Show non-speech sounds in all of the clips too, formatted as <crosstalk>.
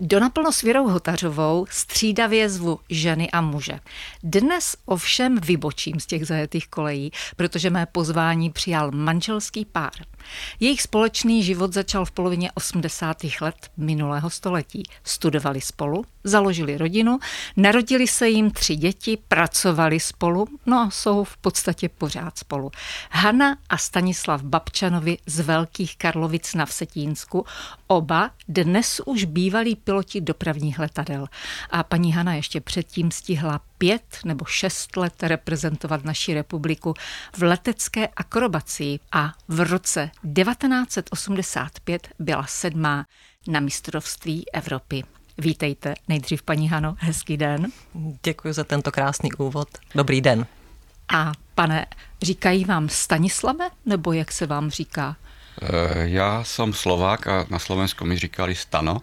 Do naplno s Věrou Hotařovou střídavě zvu ženy a muže. Dnes ovšem vybočím z těch zajetých kolejí, protože mé pozvání přijal manželský pár. Jejich společný život začal v polovině 80. let minulého století. Studovali spolu, založili rodinu, narodili se jim tři děti, pracovali spolu, no a jsou v podstatě pořád spolu. Hanna a Stanislav Babčanovi z Velkých Karlovic na Vsetínsku, oba dnes už bývalí piloti dopravních letadel. A paní Hana ještě předtím stihla pět nebo šest let reprezentovat naši republiku v letecké akrobacii a v roce 1985 byla sedmá na mistrovství Evropy. Vítejte nejdřív, paní Hano, hezký den. Děkuji za tento krásný úvod. Dobrý den. A pane, říkají vám Stanislave, nebo jak se vám říká? Eh, já jsem Slovák a na Slovensku mi říkali Stano.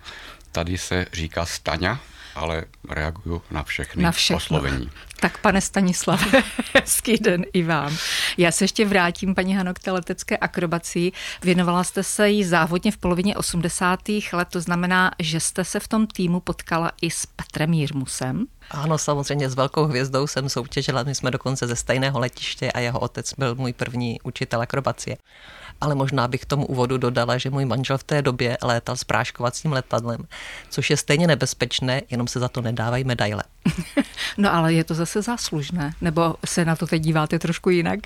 Tady se říká Staňa, ale reaguju na všechny na všechno. oslovení. Tak pane Stanislav, <laughs> hezký den i vám. Já se ještě vrátím, paní Hano, k té letecké akrobaci. Věnovala jste se jí závodně v polovině 80. let, to znamená, že jste se v tom týmu potkala i s Petrem Jirmusem. Ano, samozřejmě s velkou hvězdou jsem soutěžila, my jsme dokonce ze stejného letiště a jeho otec byl můj první učitel akrobacie ale možná bych tomu úvodu dodala, že můj manžel v té době létal s práškovacím letadlem, což je stejně nebezpečné, jenom se za to nedávají medaile. <laughs> no ale je to zase záslužné, nebo se na to teď díváte trošku jinak?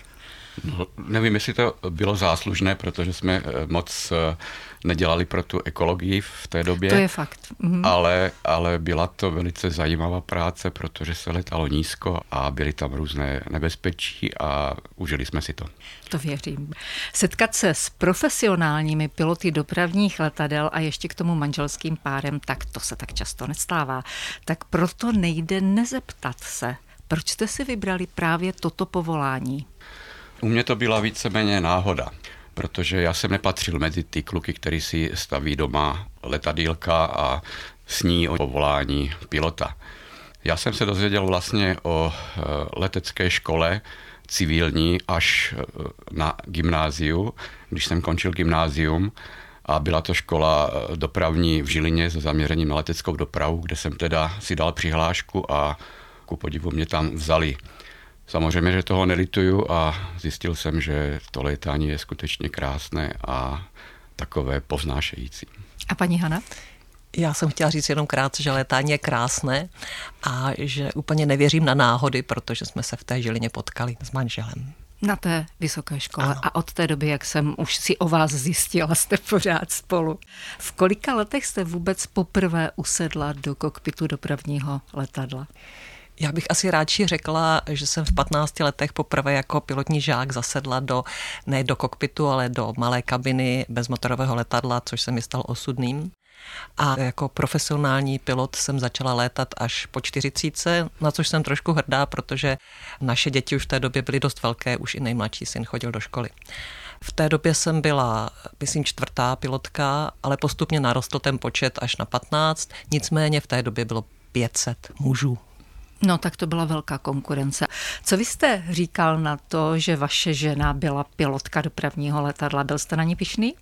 No, nevím, jestli to bylo záslužné, protože jsme eh, moc eh, nedělali pro tu ekologii v té době. To je fakt. Mhm. Ale, ale byla to velice zajímavá práce, protože se letalo nízko a byly tam různé nebezpečí a užili jsme si to. To věřím. Setkat se s profesionálními piloty dopravních letadel a ještě k tomu manželským párem, tak to se tak často nestává. Tak proto nejde nezeptat se, proč jste si vybrali právě toto povolání? U mě to byla víceméně náhoda, protože já jsem nepatřil mezi ty kluky, který si staví doma letadílka a sní o povolání pilota. Já jsem se dozvěděl vlastně o e, letecké škole civilní až e, na gymnáziu, když jsem končil gymnázium a byla to škola e, dopravní v Žilině se zaměřením na leteckou dopravu, kde jsem teda si dal přihlášku a ku podivu mě tam vzali. Samozřejmě, že toho nelituju a zjistil jsem, že to létání je skutečně krásné a takové povznášející. A paní Hana? Já jsem chtěla říct jenom krátce, že létání je krásné a že úplně nevěřím na náhody, protože jsme se v té Žilině potkali s manželem. Na té vysoké škole ano. a od té doby, jak jsem už si o vás zjistila, jste pořád spolu. V kolika letech jste vůbec poprvé usedla do kokpitu dopravního letadla? Já bych asi radši řekla, že jsem v 15 letech poprvé jako pilotní žák zasedla do, ne do kokpitu, ale do malé kabiny bezmotorového letadla, což se mi stal osudným. A jako profesionální pilot jsem začala létat až po 40, na což jsem trošku hrdá, protože naše děti už v té době byly dost velké, už i nejmladší syn chodil do školy. V té době jsem byla, myslím, čtvrtá pilotka, ale postupně narostl ten počet až na 15, nicméně v té době bylo 500 mužů. No tak to byla velká konkurence. Co vy jste říkal na to, že vaše žena byla pilotka dopravního letadla? Byl jste na ní pišný?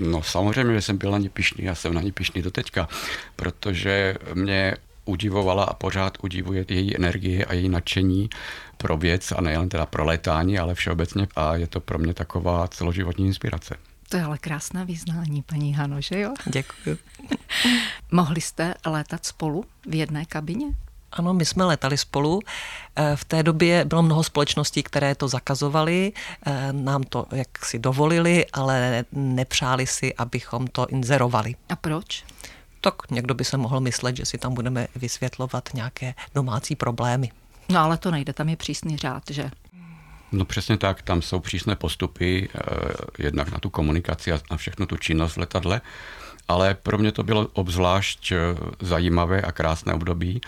No samozřejmě, že jsem byl na ní pišný, já jsem na ní pišný do teďka, protože mě udivovala a pořád udivuje její energie a její nadšení pro věc a nejen teda pro létání, ale všeobecně a je to pro mě taková celoživotní inspirace. To je ale krásné význání, paní Hano, že jo? Děkuji. <laughs> Mohli jste létat spolu v jedné kabině? Ano, my jsme letali spolu. Eh, v té době bylo mnoho společností, které to zakazovali, eh, nám to jak si dovolili, ale nepřáli si, abychom to inzerovali. A proč? Tak někdo by se mohl myslet, že si tam budeme vysvětlovat nějaké domácí problémy. No ale to nejde, tam je přísný řád, že? No přesně tak, tam jsou přísné postupy, eh, jednak na tu komunikaci a na všechno tu činnost v letadle, ale pro mě to bylo obzvlášť zajímavé a krásné období,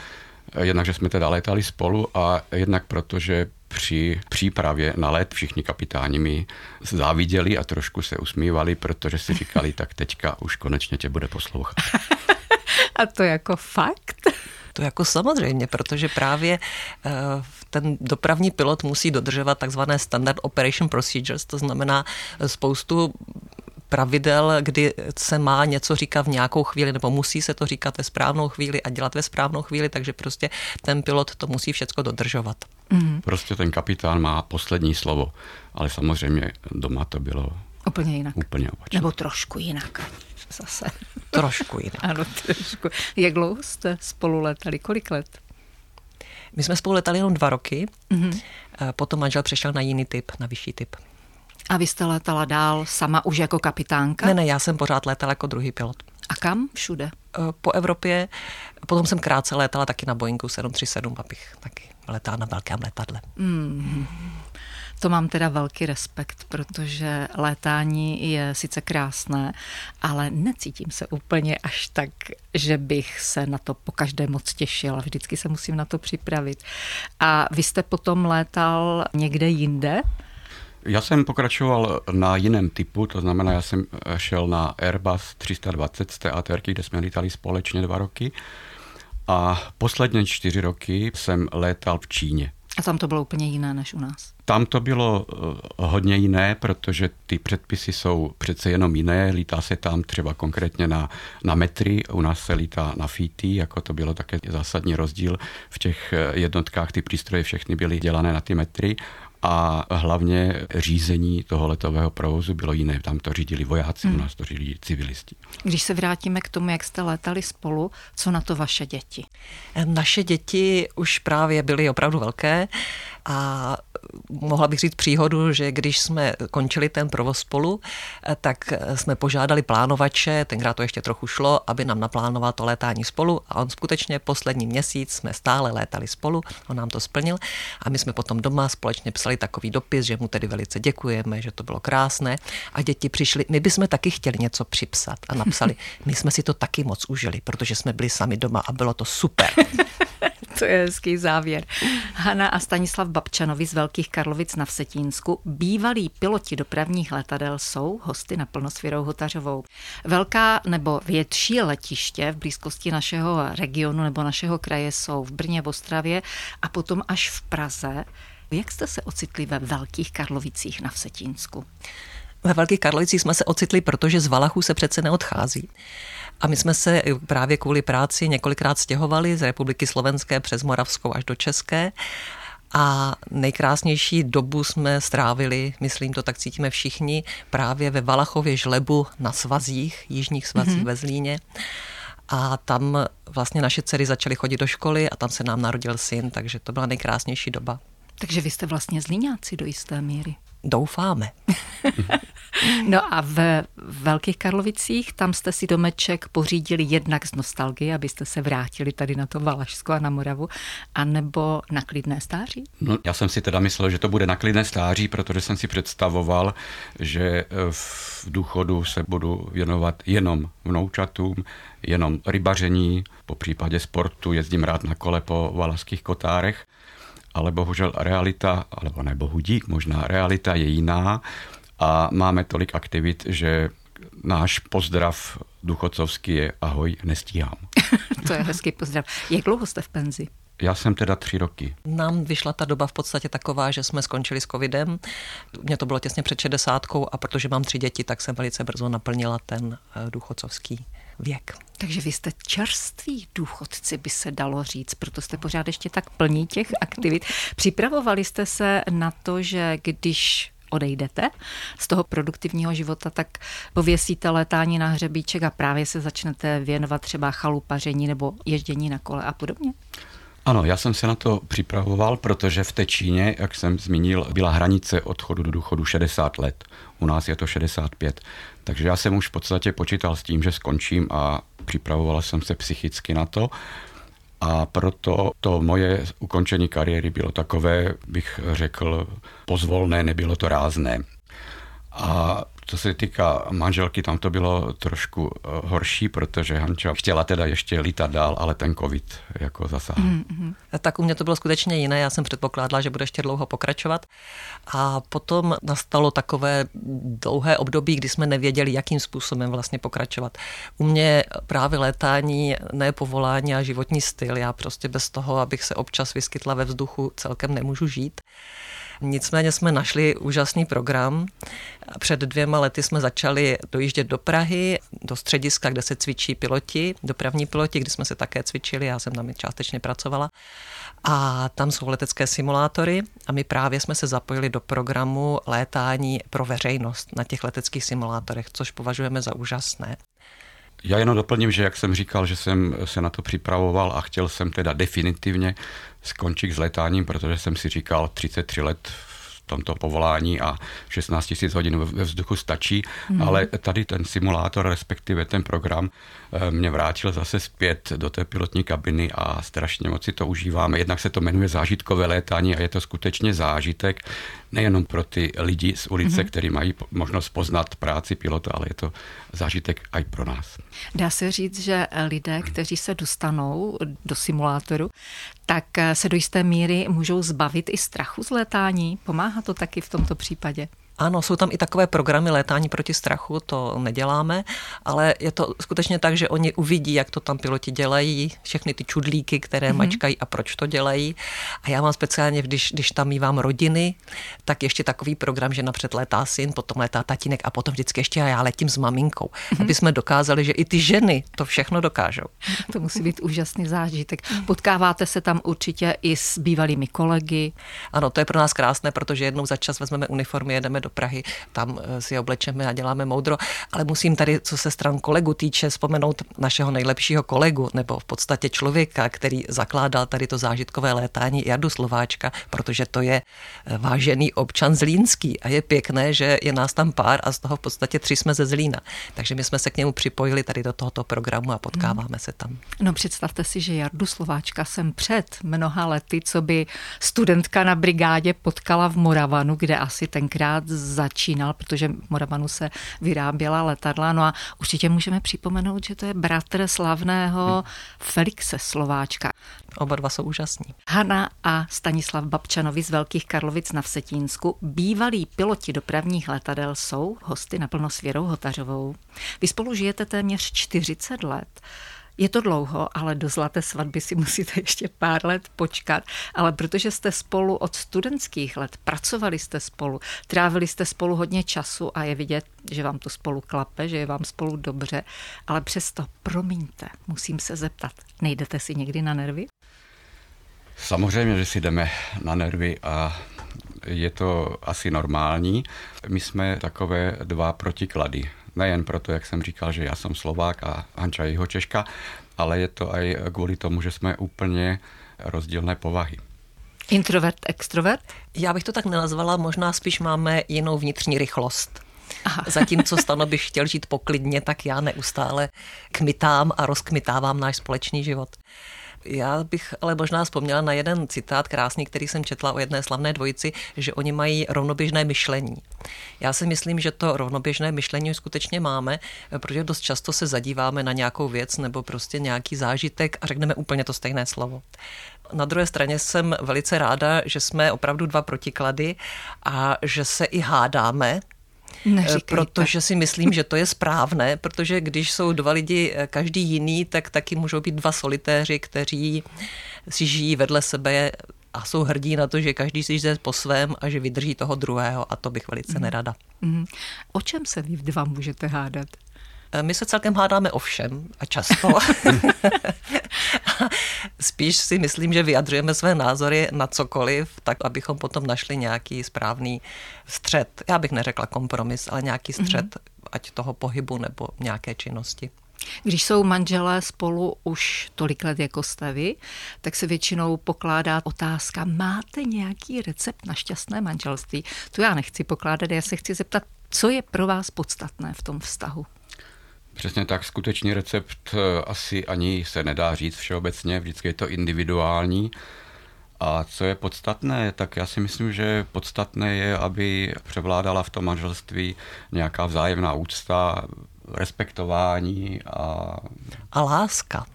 Jednak, že jsme teda létali spolu a jednak proto, že při přípravě na let všichni kapitáni mi záviděli a trošku se usmívali, protože si říkali, tak teďka už konečně tě bude poslouchat. <laughs> A to jako fakt? To jako samozřejmě, protože právě eh, ten dopravní pilot musí dodržovat takzvané standard operation procedures, to znamená spoustu pravidel, kdy se má něco říkat v nějakou chvíli, nebo musí se to říkat ve správnou chvíli a dělat ve správnou chvíli, takže prostě ten pilot to musí všechno dodržovat. Mm. Prostě ten kapitán má poslední slovo, ale samozřejmě doma to bylo úplně jinak. Úplně opačně. Nebo trošku jinak zase. Trošku jinak. ano, trošku. Jak dlouho jste spolu letali? Kolik let? My jsme spolu letali jenom dva roky, mm-hmm. potom manžel přešel na jiný typ, na vyšší typ. A vy jste letala dál sama už jako kapitánka? Ne, ne, já jsem pořád letala jako druhý pilot. A kam všude? Eh, po Evropě. Potom jsem krátce létala taky na Boeingu 737, abych taky letala na velkém letadle. Mm. To mám teda velký respekt, protože létání je sice krásné, ale necítím se úplně až tak, že bych se na to po každé moc těšila. Vždycky se musím na to připravit. A vy jste potom létal někde jinde? Já jsem pokračoval na jiném typu, to znamená, já jsem šel na Airbus 320 z té ATR, kde jsme lítali společně dva roky. A poslední čtyři roky jsem létal v Číně. A tam to bylo úplně jiné než u nás? Tam to bylo eh, hodně jiné, protože ty předpisy jsou přece jenom jiné. Lítá se tam třeba konkrétně na, na metry, u nás se lítá na fity, jako to bylo také zásadní rozdíl. V těch eh, jednotkách ty přístroje všechny byly dělané na ty metry a hlavně řízení toho letového provozu bylo jiné. Tam to řídili vojáci, hmm. u nás to řídili civilisti. Když se vrátíme k tomu, jak jste létali spolu, co na to vaše děti? Naše děti už právě byly opravdu velké a mohla bych říct příhodu, že když jsme končili ten provoz spolu, tak jsme požádali plánovače, tenkrát to ještě trochu šlo, aby nám naplánoval to létání spolu. A on skutečně poslední měsíc jsme stále létali spolu, on nám to splnil. A my jsme potom doma společně psali takový dopis, že mu tedy velice děkujeme, že to bylo krásné. A děti přišli, my bychom taky chtěli něco připsat. A napsali, <laughs> my jsme si to taky moc užili, protože jsme byli sami doma a bylo to super. <laughs> <laughs> to je hezký závěr. Hanna a Stanislav Babčanovi z Velkých Karlovic na Vsetínsku, bývalí piloti dopravních letadel, jsou hosty na plnosfěrou Hotařovou. Velká nebo větší letiště v blízkosti našeho regionu nebo našeho kraje jsou v Brně, v Ostravě a potom až v Praze. Jak jste se ocitli ve Velkých Karlovicích na Vsetínsku? Ve Velkých Karlovicích jsme se ocitli, protože z Valachů se přece neodchází. A my jsme se právě kvůli práci několikrát stěhovali z Republiky Slovenské přes Moravskou až do České. A nejkrásnější dobu jsme strávili, myslím to tak cítíme všichni, právě ve Valachově žlebu na svazích, jižních svazích mm-hmm. ve Zlíně. A tam vlastně naše dcery začaly chodit do školy a tam se nám narodil syn, takže to byla nejkrásnější doba. Takže vy jste vlastně zlíňáci do jisté míry. Doufáme. <laughs> no a v Velkých Karlovicích, tam jste si domeček pořídili jednak z nostalgie, abyste se vrátili tady na to Valašsko a na Moravu, anebo na klidné stáří? No, já jsem si teda myslel, že to bude na klidné stáří, protože jsem si představoval, že eh, v důchodu se budu věnovat jenom vnoučatům, jenom rybaření, po případě sportu, jezdím rád na kole po valašských kotárech ale bohužel realita, alebo ne bohudík, možná realita je jiná a máme tolik aktivit, že náš pozdrav duchocovský je ahoj, nestíhám. <laughs> to je hezký pozdrav. Jak dlouho jste v penzi? Já jsem teda tři roky. Nám vyšla ta doba v podstatě taková, že jsme skončili s covidem. Mně to bylo těsně před 60 a protože mám tři děti, tak jsem velice brzo naplnila ten eh, důchodcovský věk. Takže vy jste čerství důchodci, by se dalo říct, proto jste pořád ještě tak plní těch aktivit. Připravovali jste se na to, že když odejdete z toho produktivního života, tak pověsíte letání na hřebíček a právě se začnete věnovat třeba chalupaření nebo ježdění na kole a podobně? Ano, já jsem se na to připravoval, protože v té Číně, jak jsem zmínil, byla hranice odchodu do důchodu 60 let. U nás je to 65. Takže já jsem už v podstatě počítal s tím, že skončím a připravoval jsem se psychicky na to. A proto to moje ukončení kariéry bylo takové, bych řekl, pozvolné, nebylo to rázné. A co se týká manželky, tam to bylo trošku eh, horší, protože Hanča chtěla teda ještě lítat dál, ale ten covid jako zasáhl. Mm-hmm. Tak u mě to bylo skutečně jiné. Já jsem předpokládala, že bude ještě dlouho pokračovat. A potom nastalo takové dlouhé období, kdy jsme nevěděli, jakým způsobem vlastně pokračovat. U mě právě létání, ne povolání a životní styl. Já prostě bez toho, abych se občas vyskytla ve vzduchu, celkem nemůžu žít. Nicméně jsme našli úžasný program. Před dvěma lety jsme začali dojíždět do Prahy, do střediska, kde se cvičí piloti, dopravní piloti, kde jsme se také cvičili, já jsem tam částečně pracovala. A tam jsou letecké simulátory a my právě jsme se zapojili do programu létání pro veřejnost na těch leteckých simulátorech, což považujeme za úžasné. Já jenom doplním, že jak jsem říkal, že jsem se na to připravoval a chtěl jsem teda definitivně skončit s letáním, protože jsem si říkal 33 let tomto povolání a 16 000 hodin ve vzduchu stačí, mm. ale tady ten simulátor, respektive ten program, eh, mě vrátil zase zpět do té pilotní kabiny a strašně moc si to užíváme. Jednak se to jmenuje zážitkové létání a je to skutečně zážitek nejenom pro ty lidi z ulice, mm-hmm. kteří mají možnost poznat práci pilota, ale je to zážitek i pro nás. Dá se říct, že lidé, kteří se dostanou do simulátoru, tak se do jisté míry můžou zbavit i strachu z létání. Pomáhá to taky v tomto případě? Ano, jsou tam i takové programy létání proti strachu, to neděláme, ale je to skutečně tak, že oni uvidí, jak to tam piloti dělají, všechny ty čudlíky, které mm-hmm. mačkají a proč to dělají. A já mám speciálně, když, když tam mývám rodiny, tak ještě takový program, že napřed létá syn, potom létá tatínek a potom vždycky ještě já letím s maminkou, mm-hmm. aby jsme dokázali, že i ty ženy to všechno dokážou. To musí být úžasný zážitek. Potkáváte se tam určitě i s bývalými kolegy. Ano, to je pro nás krásné, protože jednou za čas vezmeme uniformy, jedeme do do Prahy, tam eh, si oblečeme a děláme moudro. Ale musím tady, co se stran kolegu týče, vzpomenout našeho nejlepšího kolegu, nebo v podstatě člověka, který zakládal tady to zážitkové létání Jardu Slováčka, protože to je eh, vážený občan Zlínský a je pěkné, že je nás tam pár a z toho v podstatě tři jsme ze Zlína. Takže my jsme se k němu připojili tady do tohoto programu a potkáváme hmm. se tam. No představte si, že Jardu Slováčka jsem před mnoha lety, co by studentka na brigádě potkala v Moravanu, kde asi tenkrát začínal, protože v Moravanu se vyráběla letadla. No a určitě můžeme připomenout, že to je bratr slavného hmm. Felixe Slováčka. Oba dva jsou úžasní. Hanna a Stanislav Babčanovi z Velkých Karlovic na Vsetínsku, bývalí piloti dopravních letadel, jsou hosty naplno s Věrou Hotařovou. Vy spolu žijete téměř 40 let. Je to dlouho, ale do zlaté svatby si <laughs> musíte ještě pár let počkat. Ale protože jste spolu od studentských let, pracovali jste spolu, trávili jste spolu hodně času a je vidět, že vám to spolu klape, že je vám spolu dobře, ale přesto, promiňte, musím se zeptat, nejdete si někdy na nervy? Samozřejmě, že si jdeme na nervy a je to asi normální. My jsme takové dva protiklady. Nejen proto, jak jsem říkal, že já jsem Slovák a Hanča je jeho Češka, ale je to i kvůli tomu, že jsme úplně rozdílné povahy. Introvert, extrovert? Já bych to tak nenazvala, možná spíš máme jinou vnitřní rychlost. Aha. Zatímco <laughs> Stano bych chtěl žít poklidně, tak já neustále kmitám a rozkmitávám náš společný život. Já bych ale možná vzpomněla na jeden citát krásný, který jsem četla o jedné slavné dvojici, že oni mají rovnoběžné myšlení. Já si myslím, že to rovnoběžné myšlení skutečně máme, protože dost často se zadíváme na nějakou věc nebo prostě nějaký zážitek a řekneme úplně to stejné slovo. Na druhé straně jsem velice ráda, že jsme opravdu dva protiklady a že se i hádáme, Neříkejte. protože si myslím, že to je správné, protože když jsou dva lidi eh, každý jiný, tak taky můžou být dva solitéři, kteří si žijí vedle sebe a jsou hrdí na to, že každý si jde po svém a že vydrží toho druhého a to bych velice mm. nerada. Mm. O čem se vy dva můžete hádat? Eh, my se celkem hádáme o všem a často. <laughs> <laughs> Spíš si myslím, že vyjadřujeme své názory na cokoliv, tak abychom potom našli nějaký správný střed. Já bych neřekla kompromis, ale nějaký střed, mm-hmm. ať toho pohybu nebo nějaké činnosti. Když jsou manželé spolu už tolik let jako jste vy, tak se většinou pokládá otázka, máte nějaký recept na šťastné manželství? To já nechci pokládat, já se chci zeptat, co je pro vás podstatné v tom vztahu? Přesně tak, skutečný recept eh, asi ani se nedá říct všeobecně, vždycky je to individuální. A co je podstatné, tak já si myslím, že podstatné je, aby převládala v tom manželství nějaká vzájemná úcta, respektování a... A láska.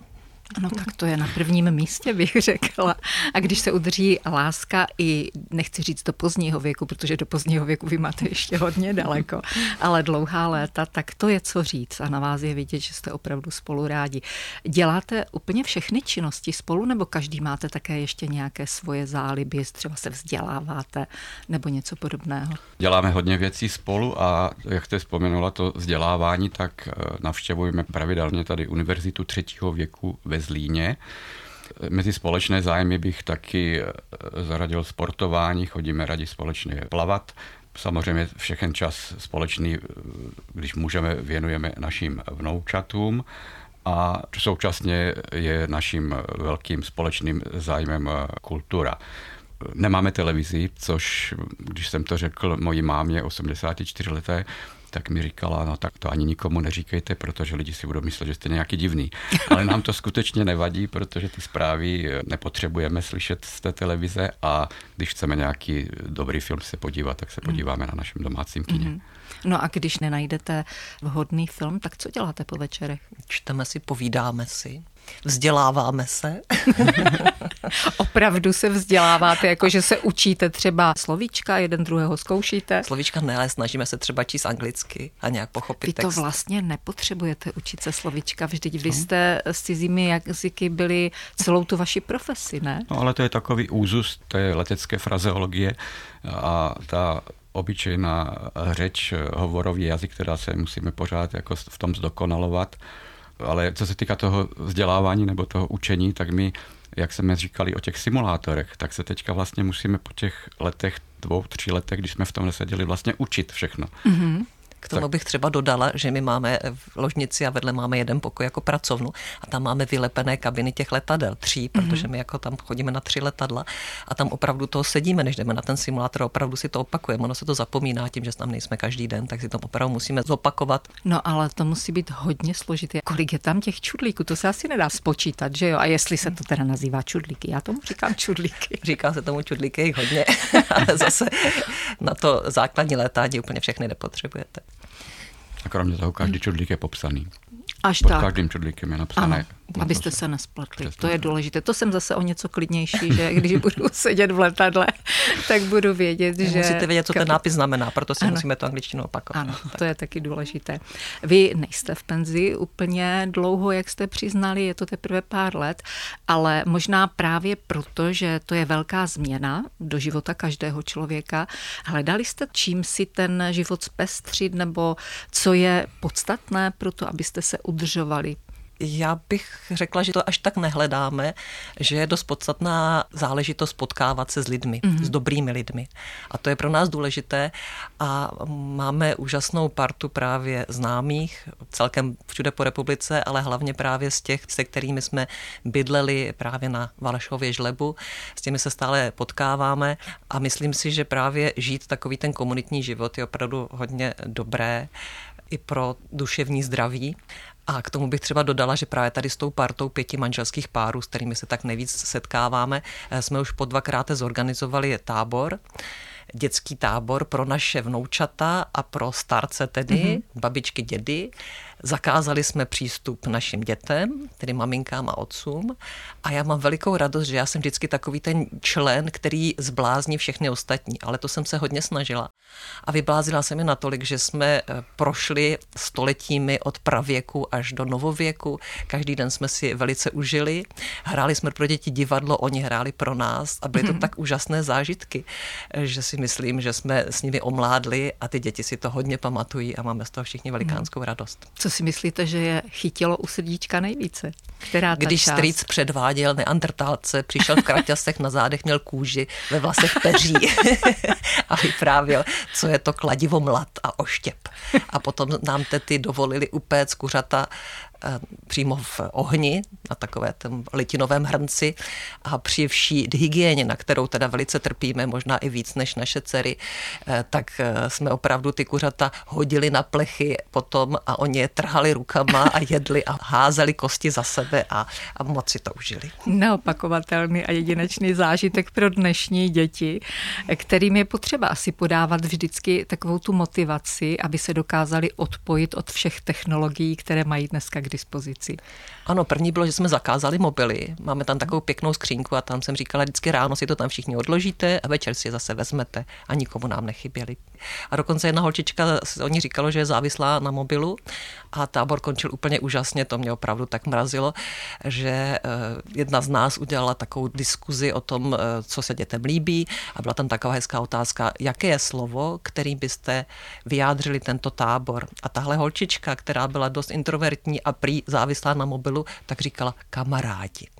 No tak to je na prvním místě, bych řekla. A když se udrží láska i, nechci říct do pozdního věku, protože do pozdního věku vy máte ještě hodně daleko, ale dlouhá léta, tak to je co říct a na vás je vidět, že jste opravdu spolu rádi. Děláte úplně všechny činnosti spolu, nebo každý máte také ještě nějaké svoje záliby, třeba se vzděláváte nebo něco podobného? Děláme hodně věcí spolu a jak jste vzpomenula to vzdělávání, tak eh, navštěvujeme pravidelně tady Univerzitu třetího věku ve Zlíně. Mezi společné zájmy bych taky eh, zaradil sportování, chodíme rádi společně plavat. Samozřejmě všechen čas společný, eh, když můžeme, věnujeme našim vnoučatům a současně je naším velkým společným zájmem kultura. Nemáme televizi, což, když jsem to řekl mojí mámě 84 leté, tak mi říkala, no tak to ani nikomu neříkejte, protože lidi si budou myslet, že jste nějaký divný. <laughs> Ale nám to skutečně nevadí, protože ty zprávy nepotřebujeme slyšet z té televize a když chceme nějaký dobrý film se podívat, tak se hmm. podíváme na našem domácím kině. Mm-hmm. No a když nenajdete vhodný film, tak co děláte po večerech? Čteme si, povídáme si. Vzděláváme se. <laughs> Opravdu se vzděláváte, jako že se učíte třeba slovíčka, jeden druhého zkoušíte? Slovíčka ne, ale snažíme se třeba číst anglicky a nějak pochopit Vy to text. vlastně nepotřebujete učit se slovíčka, vždyť vy no. jste s cizími jazyky byli celou tu vaši profesi, ne? No ale to je takový úzus té letecké frazeologie a ta obyčejná řeč, hovorový jazyk, která se musíme pořád jako v tom zdokonalovat. Ale co se týká toho vzdělávání nebo toho učení, tak my, jak jsme říkali o těch simulátorech, tak se teďka vlastně musíme po těch letech, dvou, tři letech, když jsme v tom neseděli, vlastně učit všechno. Mm-hmm. K tomu bych třeba dodala, že my máme v ložnici a vedle máme jeden pokoj jako pracovnu a tam máme vylepené kabiny těch letadel, tří, mm-hmm. protože my jako tam chodíme na tři letadla a tam opravdu toho sedíme, než jdeme na ten simulátor, opravdu si to opakujeme. Ono se to zapomíná tím, že tam nejsme každý den, tak si to opravdu musíme zopakovat. No ale to musí být hodně složité. Kolik je tam těch čudlíků, to se asi nedá spočítat, že jo? A jestli se to teda nazývá čudlíky, já tomu říkám čudlíky. <laughs> Říká se tomu čudlíky hodně, <laughs> ale zase na to základní létání úplně všechny nepotřebujete. A kromě toho každý čudlík je popsaný. Až Pod tak. každým čudlíkem je napsané. Ano, abyste se nespletli. To je důležité. To jsem zase o něco klidnější, že <laughs> když budu sedět v letadle, <laughs> tak budu vědět, že... Musíte vědět, co ten nápis znamená, proto si ano. musíme to angličtinu opakovat. Ano, to je taky důležité. Vy nejste v penzi úplně dlouho, jak jste přiznali, je to teprve pár let, ale možná právě proto, že to je velká změna do života každého člověka. Hledali jste, čím si ten život zpestřit, nebo co je podstatné pro to, abyste se udržovali já bych řekla, že to až tak nehledáme, že je dost podstatná záležitost potkávat se s lidmi, mm-hmm. s dobrými lidmi. A to je pro nás důležité a máme úžasnou partu právě známých, celkem všude po republice, ale hlavně právě z těch, se kterými jsme bydleli právě na Valašově žlebu. S těmi se stále potkáváme a myslím si, že právě žít takový ten komunitní život je opravdu hodně dobré i pro duševní zdraví. A k tomu bych třeba dodala, že právě tady s tou partou pěti manželských párů, s kterými se tak nejvíc setkáváme, eh, jsme už po dvakrát zorganizovali tábor dětský tábor pro naše vnoučata a pro starce tedy, mm-hmm. babičky, dědy. Zakázali jsme přístup našim dětem, tedy maminkám a otcům. A já mám velikou radost, že já jsem vždycky takový ten člen, který zblázní všechny ostatní. Ale to jsem se hodně snažila. A vyblázila jsem je natolik, že jsme eh, prošli stoletími od pravěku až do novověku. Každý den jsme si velice užili. Hráli jsme pro děti divadlo, oni hráli pro nás a byly to mm-hmm. tak úžasné zážitky, že si myslím, že jsme s nimi omládli a ty děti si to hodně pamatují a máme z toho všichni velikánskou radost. Co si myslíte, že je chytilo u srdíčka nejvíce? Která Když část? strýc předváděl neandertálce, přišel v kraťasech na zádech, měl kůži, ve vlasech peří <laughs> a vyprávěl, co je to kladivo mlad a oštěp. A potom nám tety dovolili upéct kuřata přímo v ohni, na takové tom litinovém hrnci a při vší hygieně, na kterou teda velice trpíme, možná i víc než naše dcery, eh, tak eh, jsme opravdu ty kuřata hodili na plechy potom a oni je trhali rukama a jedli a házeli kosti za sebe a, a moc si to užili. Neopakovatelný a jedinečný zážitek pro dnešní děti, kterým je potřeba asi podávat vždycky takovou tu motivaci, aby se dokázali odpojit od všech technologií, které mají dneska k dispozici? Ano, první bylo, že jsme zakázali mobily. Máme tam takovou pěknou skřínku a tam jsem říkala, vždycky ráno si to tam všichni odložíte a večer si je zase vezmete a nikomu nám nechyběli. A dokonce jedna holčička, oni říkalo, že je závislá na mobilu a tábor končil úplně úžasně, to mě opravdu tak mrazilo, že eh, jedna z nás udělala takovou diskuzi o tom, eh, co se dětem líbí a byla tam taková hezká otázka, jaké je slovo, kterým byste vyjádřili tento tábor. A tahle holčička, která byla dost introvertní a prý závislá na mobilu, tak říkala kamarádi.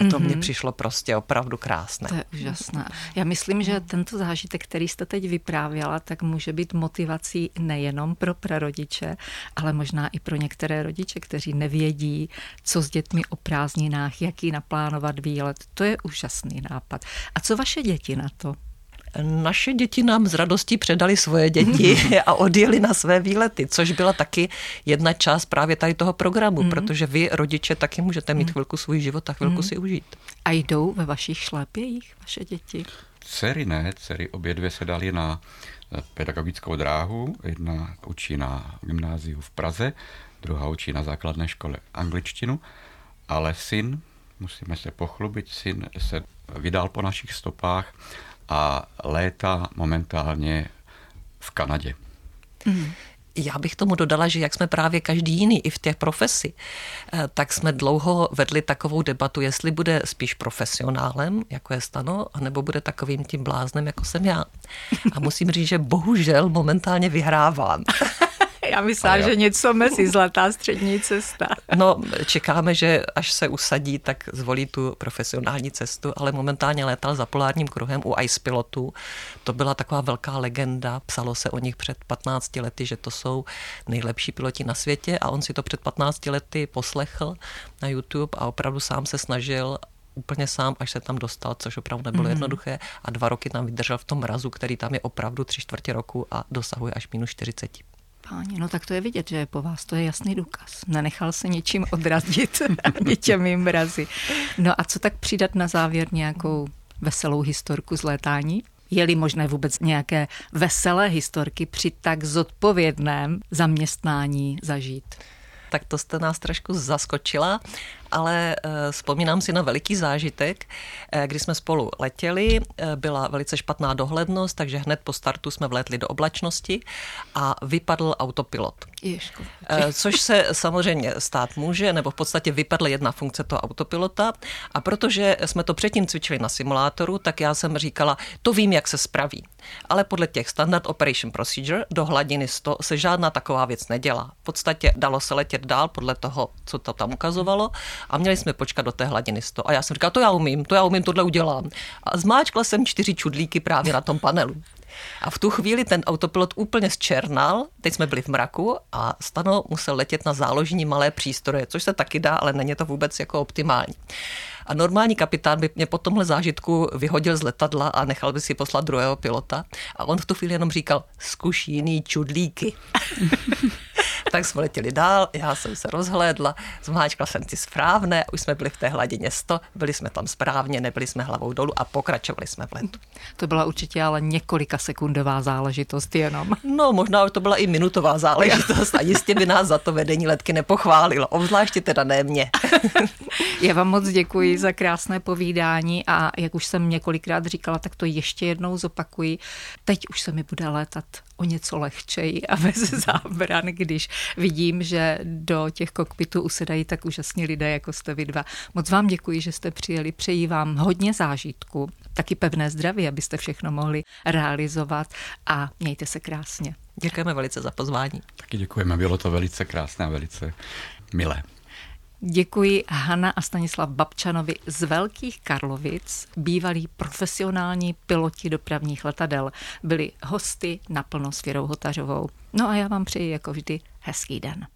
A to mm-hmm. mně přišlo prostě opravdu krásné. To je úžasné. Já myslím, že tento zážitek, který jste teď vyprávěla, tak může být motivací nejenom pro prarodiče, ale možná i pro některé rodiče, kteří nevědí, co s dětmi o prázdninách, jaký naplánovat výlet. To je úžasný nápad. A co vaše děti na to? Naše děti nám z radostí předali svoje děti <laughs> a odjeli na své výlety, což byla taky jedna část právě tady toho programu, mm. protože vy, rodiče, taky můžete mít mm. chvilku svůj život a chvilku mm. si užít. A jdou ve vašich šlépějích vaše děti? Dcery ne, dcery obě dvě se dali na eh, pedagogickou dráhu. Jedna učí na gymnáziu v Praze, druhá učí na základné škole angličtinu, ale syn, musíme se pochlubit, syn se vydal po našich stopách a léta momentálně v Kanadě. Mm. Já bych tomu dodala, že jak jsme právě každý jiný i v těch profesi, eh, tak jsme dlouho vedli takovou debatu, jestli bude spíš profesionálem, jako je Stano, anebo bude takovým tím bláznem, jako jsem já. A musím říct, že bohužel momentálně vyhrávám. <laughs> Já myslím, já... že něco mezi zlatá střední cesta. No, čekáme, že až se usadí, tak zvolí tu profesionální cestu, ale momentálně létal za polárním kruhem u Ice Pilotu. To byla taková velká legenda, psalo se o nich před 15 lety, že to jsou nejlepší piloti na světě a on si to před 15 lety poslechl na YouTube a opravdu sám se snažil úplně sám, až se tam dostal, což opravdu nebylo mm-hmm. jednoduché a dva roky tam vydržel v tom mrazu, který tam je opravdu tři čtvrtě roku a dosahuje až minus 40. Páni, no tak to je vidět, že je po vás, to je jasný důkaz. Nenechal se ničím odradit <laughs> ani těmi mrazy. No a co tak přidat na závěr nějakou veselou historku z létání? Je-li možné vůbec nějaké veselé historky při tak zodpovědném zaměstnání zažít? Tak to jste nás trošku zaskočila ale eh, vzpomínám si na veliký zážitek, eh, kdy jsme spolu letěli, eh, byla velice špatná dohlednost, takže hned po startu jsme vlétli do oblačnosti a vypadl autopilot. Ježku. Což se samozřejmě stát může, nebo v podstatě vypadla jedna funkce toho autopilota a protože jsme to předtím cvičili na simulátoru, tak já jsem říkala, to vím, jak se spraví. Ale podle těch standard operation procedure do hladiny 100 se žádná taková věc nedělá. V podstatě dalo se letět dál podle toho, co to tam ukazovalo a měli jsme počkat do té hladiny 100. A já jsem říkala, to já umím, to já umím, tohle udělám. A zmáčkla jsem čtyři čudlíky právě na tom panelu. A v tu chvíli ten autopilot úplně zčernal, teď jsme byli v mraku a Stano musel letět na záložní malé přístroje, což se taky dá, ale není to vůbec jako optimální. A normální kapitán by mě po tomhle zážitku vyhodil z letadla a nechal by si poslat druhého pilota. A on v tu chvíli jenom říkal, zkuš jiný čudlíky. <laughs> tak jsme letěli dál, já jsem se rozhlédla, zmáčkla jsem ty správné, už jsme byli v té hladině 100, byli jsme tam správně, nebyli jsme hlavou dolů a pokračovali jsme v letu. To byla určitě ale několika sekundová záležitost jenom. No, možná to byla i minutová záležitost a jistě by nás za to vedení letky nepochválilo, obzvláště teda ne mě. <laughs> já vám moc děkuji za krásné povídání a jak už jsem několikrát říkala, tak to ještě jednou zopakuji. Teď už se mi bude létat o něco lehčej a bez <laughs> zábran, když vidím, že do těch kokpitů usedají tak úžasní lidé, jako jste vy dva. Moc vám děkuji, že jste přijeli, přeji vám hodně zážitku, taky pevné zdraví, abyste všechno mohli realizovat a mějte se krásně. Děkujeme velice za pozvání. Taky děkujeme, bylo to velice krásné a velice milé. Děkuji Hanna a Stanislav Babčanovi z Velkých Karlovic, bývalí profesionální piloti dopravních letadel. Byli hosty naplno s Věrou Hotařovou. No a já vám přeji jako vždy hezký den.